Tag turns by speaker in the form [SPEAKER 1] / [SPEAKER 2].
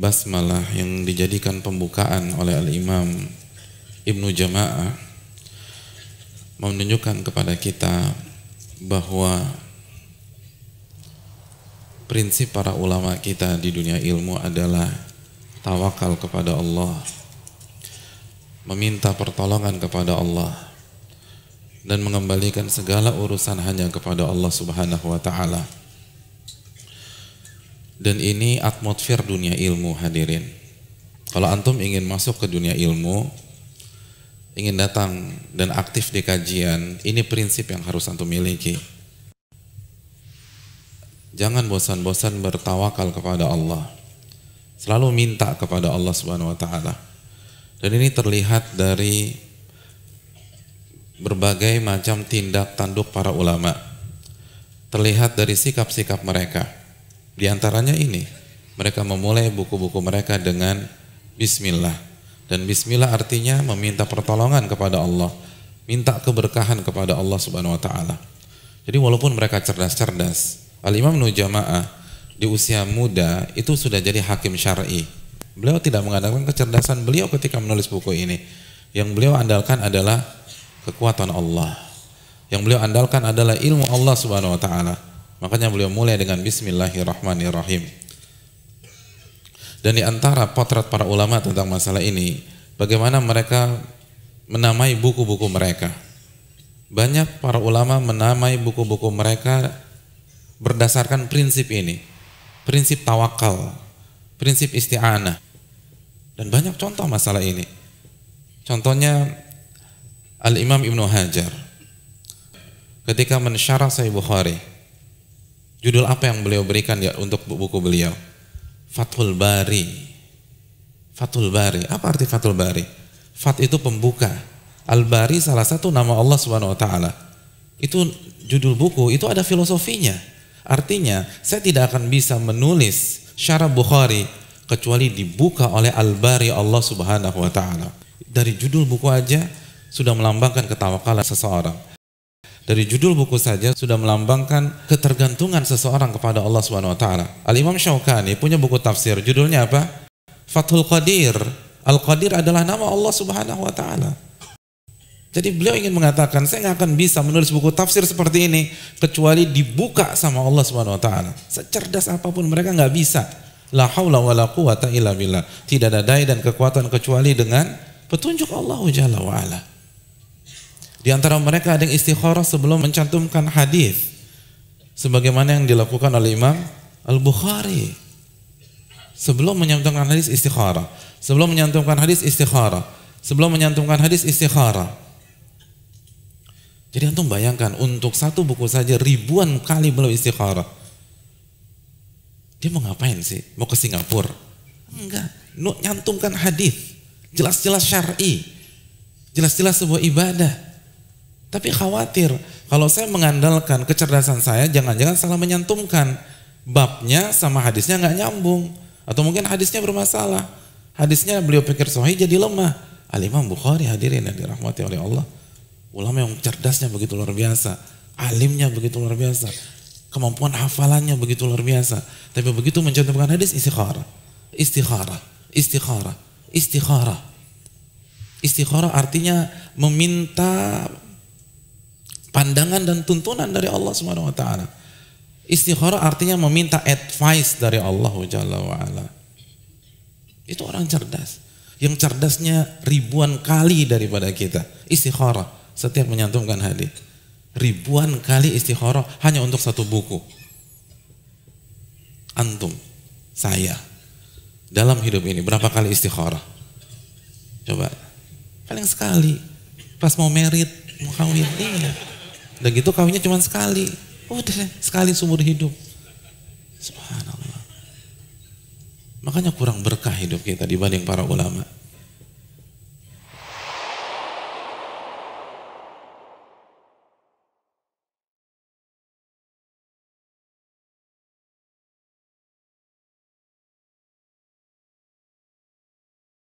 [SPEAKER 1] basmalah yang dijadikan pembukaan oleh Al-Imam Ibnu Jama'ah menunjukkan kepada kita bahwa prinsip para ulama kita di dunia ilmu adalah tawakal kepada Allah meminta pertolongan kepada Allah dan mengembalikan segala urusan hanya kepada Allah Subhanahu wa taala. Dan ini atmosfer dunia ilmu hadirin. Kalau antum ingin masuk ke dunia ilmu, ingin datang dan aktif di kajian, ini prinsip yang harus antum miliki. Jangan bosan-bosan bertawakal kepada Allah. Selalu minta kepada Allah Subhanahu wa taala. Dan ini terlihat dari berbagai macam tindak tanduk para ulama. Terlihat dari sikap-sikap mereka. Di antaranya ini, mereka memulai buku-buku mereka dengan bismillah. Dan bismillah artinya meminta pertolongan kepada Allah, minta keberkahan kepada Allah Subhanahu wa taala. Jadi walaupun mereka cerdas-cerdas, Al-Imam Nujamaah di usia muda itu sudah jadi hakim syar'i. Beliau tidak mengandalkan kecerdasan beliau ketika menulis buku ini. Yang beliau andalkan adalah kekuatan Allah. Yang beliau andalkan adalah ilmu Allah Subhanahu wa taala. Makanya beliau mulai dengan bismillahirrahmanirrahim. Dan di antara potret para ulama tentang masalah ini, bagaimana mereka menamai buku-buku mereka. Banyak para ulama menamai buku-buku mereka berdasarkan prinsip ini. Prinsip tawakal, prinsip isti'anah. Dan banyak contoh masalah ini. Contohnya Al-Imam Ibnu Hajar ketika mensyarah Sahih Bukhari. Judul apa yang beliau berikan ya untuk buku beliau? Fathul Bari. Fathul Bari. Apa arti Fathul Bari? Fat itu pembuka. Al-Bari salah satu nama Allah Subhanahu wa taala. Itu judul buku, itu ada filosofinya. Artinya, saya tidak akan bisa menulis syarah Bukhari kecuali dibuka oleh Al-Bari Allah Subhanahu wa taala. Dari judul buku aja sudah melambangkan ketawakalan seseorang. Dari judul buku saja sudah melambangkan ketergantungan seseorang kepada Allah Subhanahu wa taala. Al-Imam Syaukani punya buku tafsir, judulnya apa? Fathul Qadir. Al-Qadir adalah nama Allah Subhanahu wa taala. Jadi beliau ingin mengatakan, saya nggak akan bisa menulis buku tafsir seperti ini kecuali dibuka sama Allah Subhanahu wa taala. Secerdas apa pun mereka nggak bisa. La haula wala quwata illa billah. Tidak ada daya dan kekuatan kecuali dengan petunjuk Allah Jalla wa ala. Di antara mereka ada yang istikharah sebelum mencantumkan hadis sebagaimana yang dilakukan oleh Imam Al-Bukhari. Sebelum menyantumkan hadis istikharah, sebelum menyantumkan hadis istikharah, sebelum menyantumkan hadis istikharah. Jadi antum bayangkan untuk satu buku saja ribuan kali beliau istikharah. Dia mau ngapain sih? Mau ke Singapura? Enggak. Nyantumkan hadis. Jelas-jelas syar'i. Jelas-jelas sebuah ibadah. Tapi khawatir kalau saya mengandalkan kecerdasan saya jangan-jangan salah menyantumkan babnya sama hadisnya nggak nyambung atau mungkin hadisnya bermasalah. Hadisnya beliau pikir sahih jadi lemah. Al Imam Bukhari hadirin yang dirahmati oleh Allah. Ulama yang cerdasnya begitu luar biasa, alimnya begitu luar biasa, kemampuan hafalannya begitu luar biasa. Tapi begitu mencantumkan hadis istikharah, istikharah, istikharah, istikharah. Istikharah artinya meminta pandangan dan tuntunan dari Allah Subhanahu wa taala. Istikharah artinya meminta advice dari Allah Jalla wa ala. Itu orang cerdas. Yang cerdasnya ribuan kali daripada kita. Istikharah setiap menyantumkan hadis. Ribuan kali istikharah hanya untuk satu buku. Antum, saya dalam hidup ini berapa kali istikharah? Coba. Paling sekali. Pas mau merit, mau kawin. Iya. Dan gitu kawinnya cuma sekali. Udah sekali seumur hidup. Subhanallah. Makanya kurang berkah hidup kita dibanding para ulama.